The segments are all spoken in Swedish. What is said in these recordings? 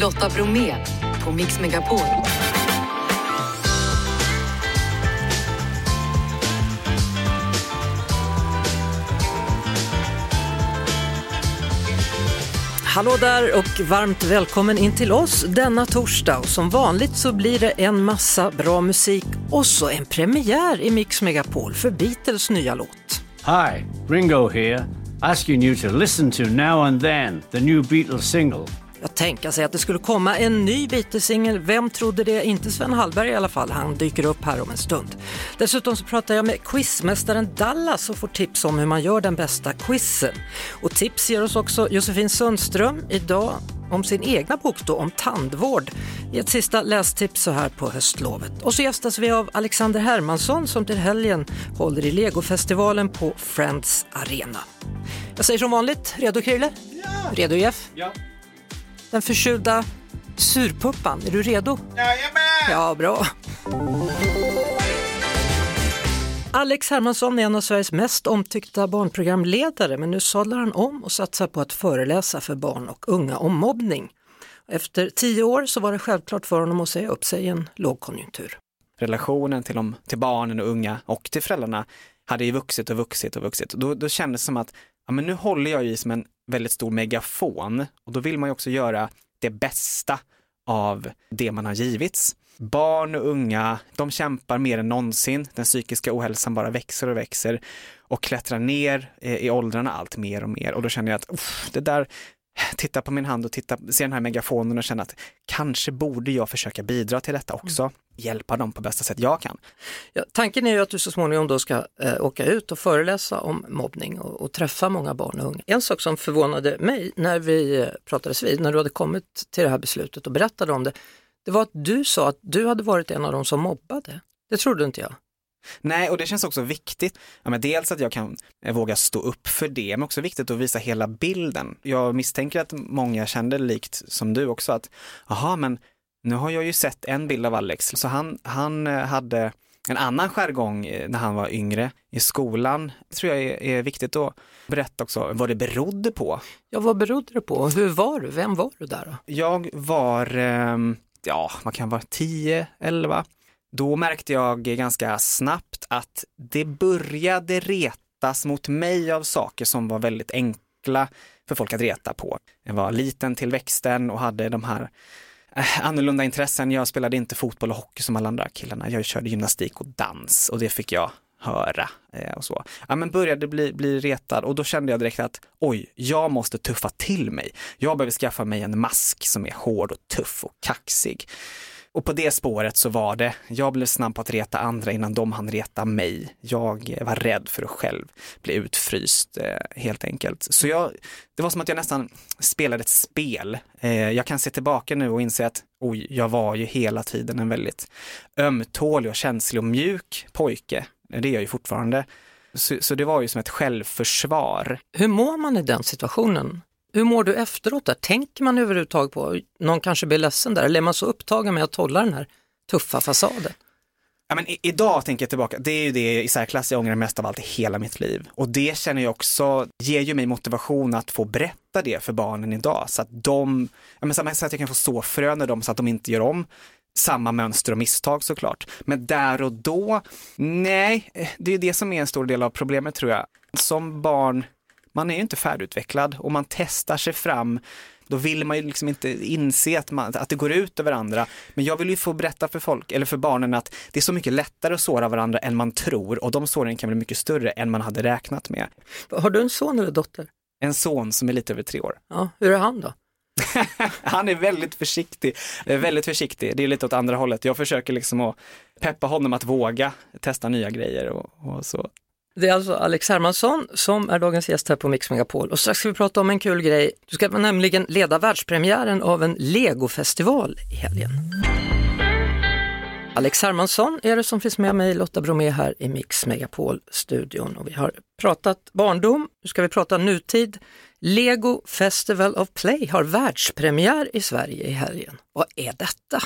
Lotta Bromé på Mix Megapol. Hallå där och varmt välkommen in till oss denna torsdag. Och som vanligt så blir det en massa bra musik och så en premiär i Mix Megapol för Beatles nya låt. Hi, Ringo here, asking you to listen to Now and Then, the new Beatles single. Jag tänker sig att det skulle komma en ny Beatles-singel. Vem trodde det? Inte Sven Hallberg i alla fall. Han dyker upp här om en stund. Dessutom så pratar jag med quizmästaren Dallas och får tips om hur man gör den bästa quizen. Och tips ger oss också Josefin Sundström idag om sin egna bok då, om tandvård i ett sista lästips så här på höstlovet. Och så gästas vi av Alexander Hermansson som till helgen håller i Legofestivalen på Friends Arena. Jag säger som vanligt, redo Krille? Ja! Redo Jeff? Ja. Den förkylda surpuppan, är du redo? Jajamän! Ja, bra. Alex Hermansson är en av Sveriges mest omtyckta barnprogramledare men nu sadlar han om och satsar på att föreläsa för barn och unga om mobbning. Efter tio år så var det självklart för honom att säga upp sig i en lågkonjunktur. relationen till, de, till barnen och unga och till föräldrarna hade ju vuxit och vuxit och vuxit. Då, då kändes det som att ja, men nu håller jag i som en väldigt stor megafon och då vill man ju också göra det bästa av det man har givits. Barn och unga, de kämpar mer än någonsin. Den psykiska ohälsan bara växer och växer och klättrar ner eh, i åldrarna allt mer och mer och då känner jag att uff, det där titta på min hand och titta, se den här megafonen och känna att kanske borde jag försöka bidra till detta också, hjälpa dem på bästa sätt jag kan. Ja, tanken är ju att du så småningom då ska eh, åka ut och föreläsa om mobbning och, och träffa många barn och unga. En sak som förvånade mig när vi eh, pratades vid, när du hade kommit till det här beslutet och berättade om det, det var att du sa att du hade varit en av de som mobbade. Det trodde inte jag. Nej, och det känns också viktigt. Ja, men dels att jag kan eh, våga stå upp för det, men också viktigt att visa hela bilden. Jag misstänker att många kände likt som du också att, aha, men nu har jag ju sett en bild av Alex, så han, han eh, hade en annan jargong eh, när han var yngre i skolan. Det tror jag är, viktigt att berätta också vad det berodde på. Ja, vad berodde det på? Hur var du? Vem var du där då? Jag var, ehm, ja, vad kan vara 10, 11. Då märkte jag ganska snabbt att det började retas mot mig av saker som var väldigt enkla för folk att reta på. Jag var liten till växten och hade de här eh, annorlunda intressen. Jag spelade inte fotboll och hockey som alla andra killarna. Jag körde gymnastik och dans och det fick jag höra eh, och så. Ja men började bli, bli retad och då kände jag direkt att oj, jag måste tuffa till mig. Jag behöver skaffa mig en mask som är hård och tuff och kaxig. Och på det spåret så var det, jag blev snabb på att reta andra innan de hann reta mig. Jag var rädd för att själv bli utfryst eh, helt enkelt. Så jag, det var som att jag nästan spelade ett spel. Eh, jag kan se tillbaka nu och inse att oj, jag var ju hela tiden en väldigt ömtålig och känslig och mjuk pojke. Eh, det är jag ju fortfarande. Så, så det var ju som ett självförsvar. Hur mår man i den situationen? Hur mår du efteråt? Där? Tänker man överhuvudtaget på, någon kanske blir ledsen där, eller är man så upptagen med att hålla den här tuffa fasaden? Ja, men i, idag tänker jag tillbaka, det är ju det i särklass jag ångrar mest av allt i hela mitt liv. Och det känner jag också, ger ju mig motivation att få berätta det för barnen idag. Så att de, ja, men så att jag kan få så fröna dem så att de inte gör om samma mönster och misstag såklart. Men där och då, nej, det är det som är en stor del av problemet tror jag. Som barn, man är ju inte färdigutvecklad och man testar sig fram då vill man ju liksom inte inse att, man, att det går ut över andra. Men jag vill ju få berätta för folk, eller för barnen att det är så mycket lättare att såra varandra än man tror och de såren kan bli mycket större än man hade räknat med. Har du en son eller dotter? En son som är lite över tre år. Ja, hur är han då? Han är väldigt försiktig, väldigt försiktig. Det är lite åt andra hållet. Jag försöker liksom att peppa honom att våga testa nya grejer och, och så. Det är alltså Alex Hermansson som är dagens gäst här på Mix Megapol och strax ska vi prata om en kul grej. Du ska nämligen leda världspremiären av en legofestival i helgen. Alex Hermansson är det som finns med mig, Lotta Bromé här i Mix Megapol-studion och vi har pratat barndom, nu ska vi prata nutid. Lego Festival of Play har världspremiär i Sverige i helgen. Vad är detta?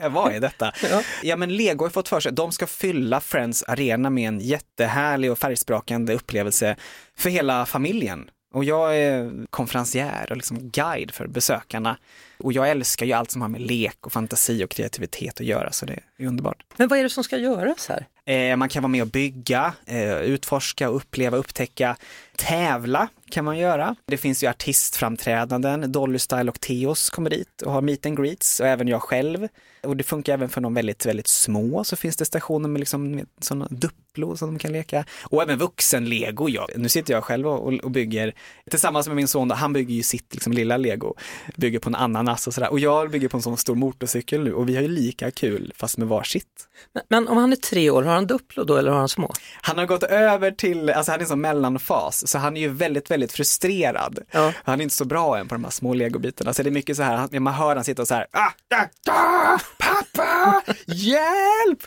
Vad är detta? Ja. ja. men Lego har fått för sig att de ska fylla Friends Arena med en jättehärlig och färgsprakande upplevelse för hela familjen. Och jag är konferencier och liksom guide för besökarna. Och jag älskar ju allt som har med lek och fantasi och kreativitet att göra, så det är underbart. Men vad är det som ska göras här? Eh, man kan vara med och bygga, eh, utforska, uppleva, upptäcka, tävla kan man göra. Det finns ju artistframträdanden, Dolly Style och Theos kommer dit och har meet and greets och även jag själv. Och det funkar även för de väldigt, väldigt små så finns det stationer med liksom sådana Duplo som de kan leka. Och även vuxen-lego. Ja. Nu sitter jag själv och, och bygger tillsammans med min son, han bygger ju sitt liksom, lilla lego, bygger på en ananas och sådär. Och jag bygger på en sån stor motorcykel nu och vi har ju lika kul fast med varsitt. Men, men om han är tre år, har han Duplo då eller har han små? Han har gått över till, alltså han är en sån mellanfas, så han är ju väldigt, väldigt frustrerad. Ja. Han är inte så bra än på de här små legobitarna, så det är mycket så här, man hör han sitta och så här, ah, ah, ah, pappa, hjälp!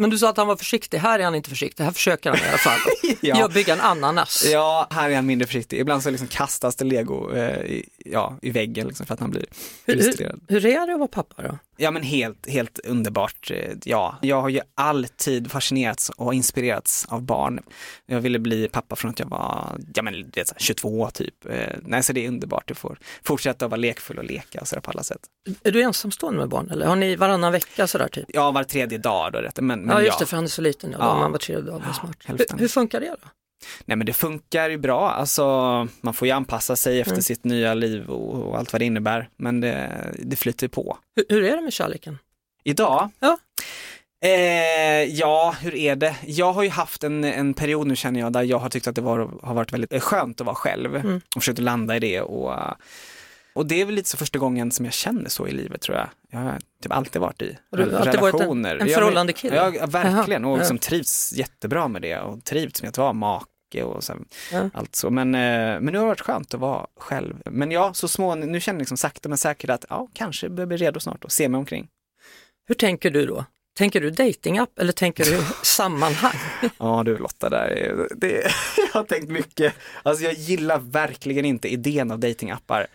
Men du sa att han var försiktig, här är han inte försiktig, här försöker han i alla fall. Ja. Jag bygga en ananas. Ja, här är han mindre försiktig. Ibland så liksom kastas det lego eh, i, ja, i väggen liksom för att han blir Hur, frustrerad. hur, hur är det att vara pappa då? Ja men helt, helt underbart. Eh, Ja, jag har ju alltid fascinerats och inspirerats av barn. Jag ville bli pappa från att jag var, ja men det är så här 22 typ. Eh, Nej, så det är underbart. Du får fortsätta att vara lekfull och leka och sådär på alla sätt. Är du ensamstående med barn eller har ni varannan vecka sådär typ? Ja, var tredje dag då, men, men Ja just ja. det, för han är så liten, ja, Ja. man var tredje dag, är smart. Hur, hur funkar det då? Nej men det funkar ju bra, alltså man får ju anpassa sig efter Mm. sitt nya liv och, och allt vad det innebär. Men det, det flyter på. Hur, hur är det med kärleken? Idag? Ja. Eh, ja, hur är det? Jag har ju haft en, en period nu känner jag där jag har tyckt att det var, har varit väldigt skönt att vara själv Mm. och försökt landa i det och, och det är väl lite så första gången som jag känner så i livet tror jag. Jag har typ alltid varit i du alltid varit en- relationer. en förhållande kille? Ja, ja, verkligen och liksom trivs jättebra med det och trivts med att vara make och så, Ja. allt så. Men, eh, men nu har det varit skönt att vara själv. Men ja, så små, nu känner jag liksom sakta men säkert att ja, kanske börjar bli redo snart och se mig omkring. Hur tänker du då? Tänker du datingapp eller tänker du sammanhang? Ja du Lotta, där är, det, jag har tänkt mycket. Alltså jag gillar verkligen inte idén av datingappar.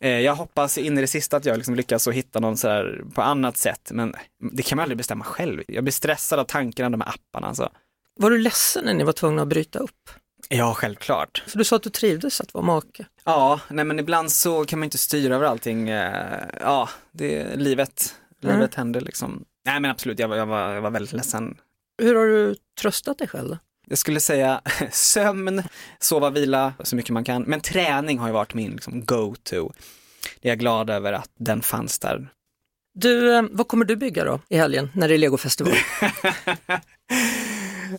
Eh, Jag hoppas in i det sista att jag liksom lyckas att hitta någon så här på annat sätt, men det kan man aldrig bestämma själv. Jag blir stressad av tanken av de här apparna. Alltså. Var du ledsen när ni var tvungna att bryta upp? Ja, självklart. För du sa att du trivdes att vara make. Ja, nej men ibland så kan man inte styra över allting. Eh, Ja, det är livet. Mm. Livet händer liksom. Nej men absolut, jag var, jag var, jag var väldigt ledsen. Hur har du tröstat dig själv? Jag skulle säga sömn, sova, vila så mycket man kan. Men träning har ju varit min liksom, go-to. Det är jag glad över att den fanns där. Du, eh, vad kommer du bygga då i helgen när det är legofestival?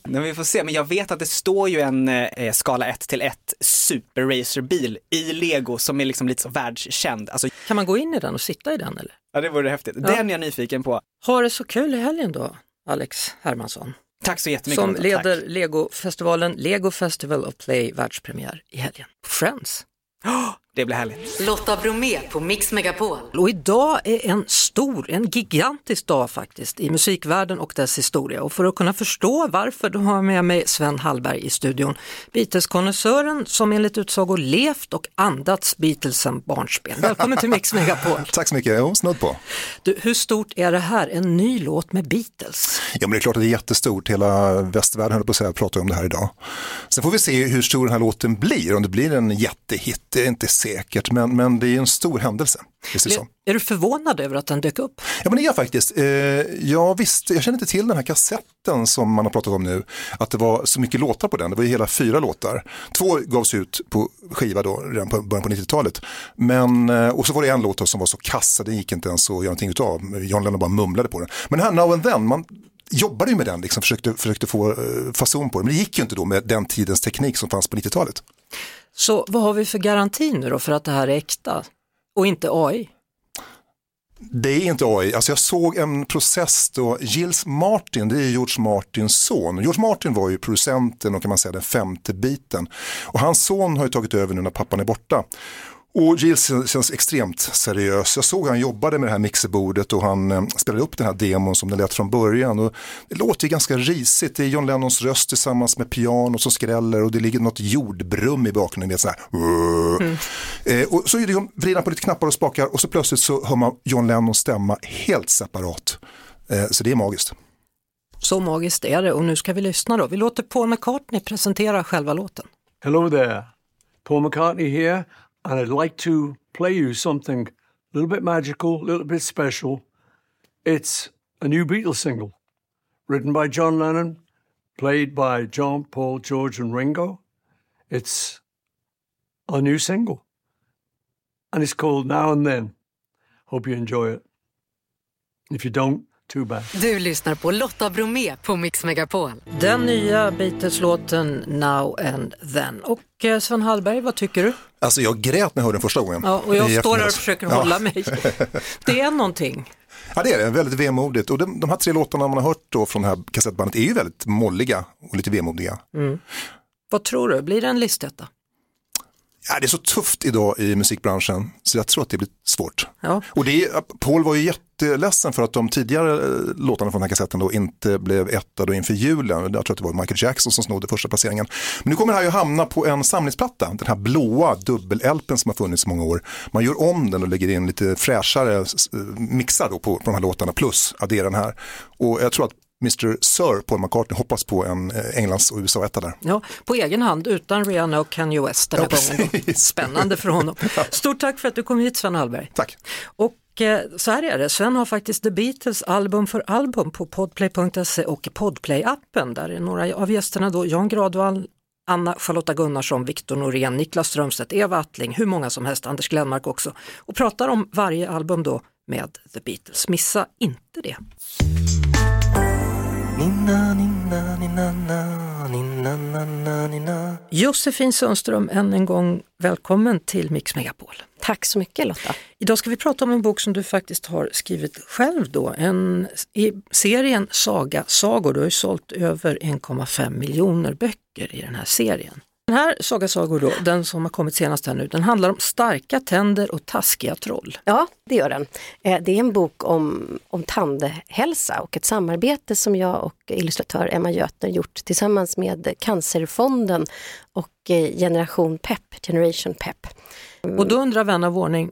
Men vi får se, men jag vet att det står ju en eh, skala 1 till 1 superracerbil i lego som är liksom lite så världskänd. Alltså, Kan man gå in i den och sitta i den eller? ja det vore häftigt. Ja. Den är jag nyfiken på. Ha det så kul i helgen då, Alex Hermansson. Tack så jättemycket. Som leder. Legofestivalen Lego Festival of Play världspremiär i helgen. Friends. Det blir härligt. Lotta Bromé på Mix Megapol. Och idag är en stor, en gigantisk dag faktiskt i musikvärlden och dess historia. Och för att kunna förstå varför då har jag med mig Sven Hallberg i studion. Beatles-konnässören som enligt utsago levt och andats Beatles sen barnsben. Välkommen till Mix Megapol. Tack så mycket, jo, snudd på. Du, hur stort är det här, en ny låt med Beatles? Ja, men det är klart att det är jättestort, hela västvärlden höll på att säga, pratar om det här idag. Sen får vi se hur stor den här låten blir, om det blir en jättehit, det är inte säkert, men, men det är en stor händelse. Är du förvånad över att den dök upp? Ja men det är jag faktiskt. Eh, jag, visste, jag kände inte till den här kassetten som man har pratat om nu, att det var så mycket låtar på den, det var ju hela fyra låtar. Två gavs ut på skiva då, redan på början på 90-talet. Men, eh, och så var det en låt som var så kassa, den gick inte ens att göra någonting utav. John Lennon bara mumlade på den. Men den här Now and Then, man jobbade ju med den, liksom, försökte, försökte få eh, fason på den. Men det gick ju inte då med den tidens teknik som fanns på 90-talet. Så vad har vi för garanti nu då för att det här är äkta och inte AI? Det är inte AI. Alltså jag såg en process då, Gilles Martin, det är George Martins son. George Martin var ju producenten och kan man säga den femte biten. Och hans son har ju tagit över nu när pappan är borta. Och Gilles känns extremt seriös. Jag såg han jobbade med det här mixerbordet och han eh, spelade upp den här demon som det lät från början. Och det låter ju ganska risigt. Det är John Lennons röst tillsammans med piano som skräller och det ligger något jordbrum i bakgrunden. Det är så här, eh, och så vrider han på lite knappar och spakar och så plötsligt så hör man John Lennons stämma helt separat. Eh, så det är magiskt. Så magiskt är det och nu ska vi lyssna då. Vi låter Paul McCartney presentera själva låten. Hello there. Paul McCartney here, and I'd like to play you something a little bit magical, a little bit special. It's a new Beatles single, written by John Lennon, played by John, Paul, George, and Ringo. It's a new single, and it's called Now and Then. Hope you enjoy it. If you don't, too bad. Du lyssnar på Lotta Bromé på Mix Megapol. Den nya Beatles-låten Now and Then. Och eh, Sven Hallberg, vad tycker du? Alltså jag grät när jag hörde den första gången. Ja, och jag står här och försöker Ja. hålla mig. Det är någonting. Ja det är det, väldigt vemodigt. Och de, de här tre låtarna man har hört då från det här kassettbandet är ju väldigt molliga och lite vemodiga. Vad tror du, blir det en listetta? Ja, det är så tufft idag i musikbranschen så jag tror att det blir svårt. Ja. Och det är, Paul var ju jätteledsen för att de tidigare eh, låtarna från den här kassetten då inte blev etta då inför julen. Jag tror att det var Michael Jackson som snodde första placeringen. Men nu kommer det här ju hamna på en samlingsplatta, den här blåa dubbel-LPn som har funnits i många år. Man gör om den och lägger in lite fräschare eh, mixar då på, på de här låtarna plus adderar den här. Och jag tror att Mr. Sir Paul McCartney hoppas på en eh, Englands och USA-etta där. Ja, på egen hand utan Rihanna och Kanye West den här Ja, gången. Spännande för honom. Stort tack för att du kom hit Sven Hallberg. Tack. Och så här är det, Sven har faktiskt The Beatles album för album på podplay.se och Podplay-appen. Där är några av gästerna då Jan Gradvall, Anna Charlotta Gunnarsson, Viktor Norén, Niklas Strömstedt, Eva Attling, hur många som helst, Anders Glenmark också. Och pratar om varje album då med The Beatles. Missa inte det. Ninna, ninna, ninna, na, ninna, na, na, ninna. Josefin Sundström, än en gång välkommen till Mix Megapol. Tack så mycket Lotta. Idag ska vi prata om en bok som du faktiskt har skrivit själv då, en, i serien Saga Sagor. Du har ju sålt över 1,5 miljoner böcker i den här serien. Den här Saga Sagor då, den som har kommit senast här nu, den handlar om starka tänder och taskiga troll. Ja, det gör den. Eh, Det är en bok om, om tandhälsa och ett samarbete som jag och illustratör Emma Götner gjort tillsammans med Cancerfonden och eh, Generation Pep, Generation Pep. Och då undrar vän av ordning,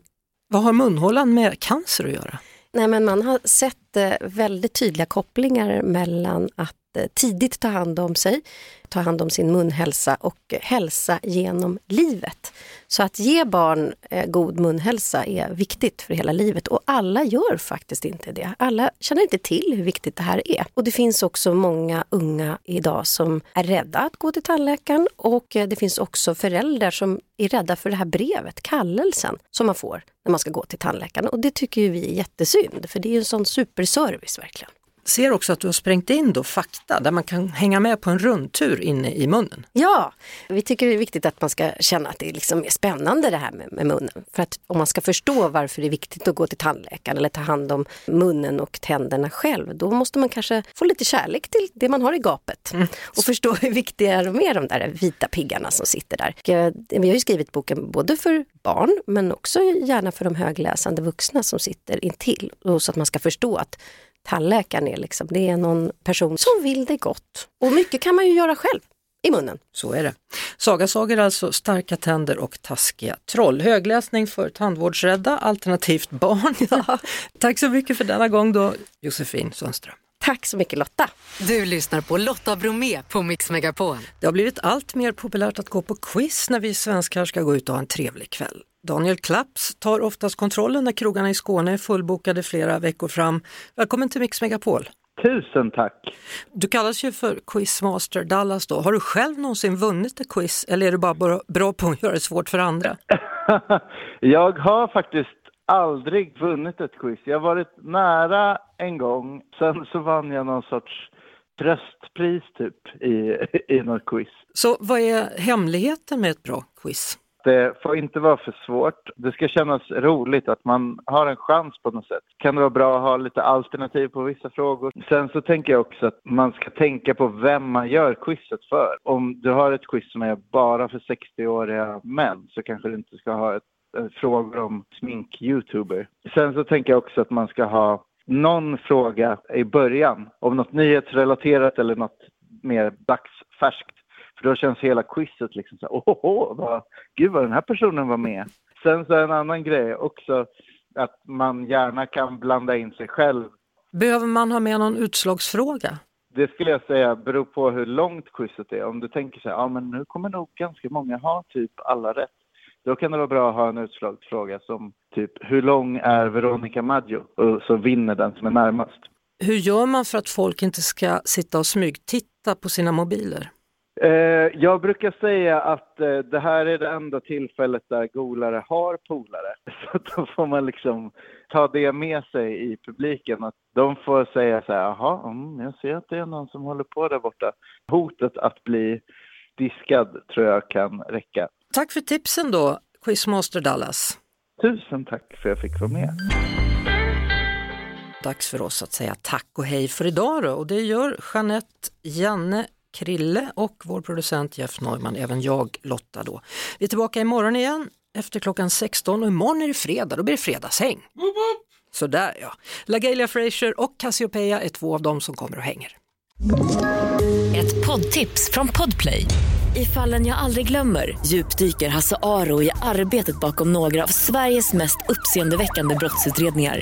vad har munhålan med cancer att göra? Nej, men man har sett eh, väldigt tydliga kopplingar mellan att Eh, tidigt ta hand om sig, ta hand om sin munhälsa och eh, hälsa genom livet. Så att ge barn eh, god munhälsa är viktigt för hela livet och alla gör faktiskt inte det. Alla känner inte till hur viktigt det här är. Och det finns också många unga idag som är rädda att gå till tandläkaren och det finns också föräldrar som är rädda för det här brevet, kallelsen, som man får när man ska gå till tandläkaren. Och det tycker ju vi är jättesynd, för det är ju en sån superservice verkligen. Ser också att du har sprängt in då fakta där man kan hänga med på en rundtur inne i munnen. Ja, vi tycker det är viktigt att man ska känna att det liksom är spännande det här med, med munnen. För att om man ska förstå varför det är viktigt att gå till tandläkaren eller ta hand om munnen och tänderna själv, då måste man kanske få lite kärlek till det man har i gapet. Och förstå hur viktiga de är, de där vita piggarna som sitter där. Eh, Vi har ju skrivit boken både för barn, men också gärna för de högläsande vuxna som sitter intill. Så att man ska förstå att tandläkaren är liksom, det är någon person som vill det gott. Och mycket kan man ju göra själv i munnen. Så är det. Sagasagor alltså starka tänder och taskiga troll. Högläsning för tandvårdsrädda alternativt barn. Tack så mycket för denna gång då Josefin Sundström. Tack så mycket Lotta. Du lyssnar på Lotta Bromé på Mix Megapol. Det har blivit allt mer populärt att gå på quiz när vi svenskar ska gå ut och ha en trevlig kväll. Daniel Klapps tar oftast kontrollen när krogarna i Skåne är fullbokade flera veckor fram. Välkommen till Mix Megapol. Tusen tack. Du kallas ju för Quizmaster Dallas då. Har du själv någonsin vunnit ett quiz eller är du bara bra- på att göra det svårt för andra? Jag har faktiskt aldrig vunnit ett quiz. Jag har varit nära en gång, sen så vann jag någon sorts tröstpris typ i, i något quiz. Så vad är hemligheten med ett bra quiz? Det eh, får inte vara för svårt. Det ska kännas roligt att man har en chans på något sätt. Kan det vara bra att ha lite alternativ på vissa frågor. Sen så tänker jag också att man ska tänka på vem man gör quizet för. Om du har ett quiz som är bara för 60-åriga män så kanske du inte ska ha ett, ett frågor om smink-youtuber. Sen så tänker jag också att man ska ha någon fråga i början om något nyhetsrelaterat eller något mer dagsfärskt. För då känns hela quizet liksom så här, åh, vad, gud vad den här personen var med. Sen så en annan grej också att man gärna kan blanda in sig själv. Behöver man ha med någon utslagsfråga? Det skulle jag säga beror på hur långt quizet är. Om du tänker så här, ja men nu kommer nog ganska många ha typ alla rätt. Då kan det vara bra att ha en utslagsfråga som typ, hur lång är Veronica Maggio? Och så vinner den som är närmast. Hur gör man för att folk inte ska sitta och smygtitta på sina mobiler? Eh, jag brukar säga att eh, det här är det enda tillfället där golare har polare. Så då får man liksom ta det med sig i publiken. Att de får säga så här, jaha, mm, jag ser att det är någon som håller på där borta. Hotet att bli diskad tror jag kan räcka. Tack för tipsen då, Quizmaster Dallas. Tusen tack för att jag fick vara med. Dags för oss att säga tack och hej för idag då och det gör Jeanette, Janne, Krille och vår producent Jeff Neumann, även jag Lotta då. Vi är tillbaka imorgon igen efter klockan 16 och imorgon är det fredag, då blir det fredagshäng. Sådär ja. LaGalia Frazier och Cassiopeia är två av dem som kommer och hänger. Ett poddtips från Podplay. I fallen jag aldrig glömmer djupdyker Hasse Aro i arbetet bakom några av Sveriges mest uppseendeväckande brottsutredningar.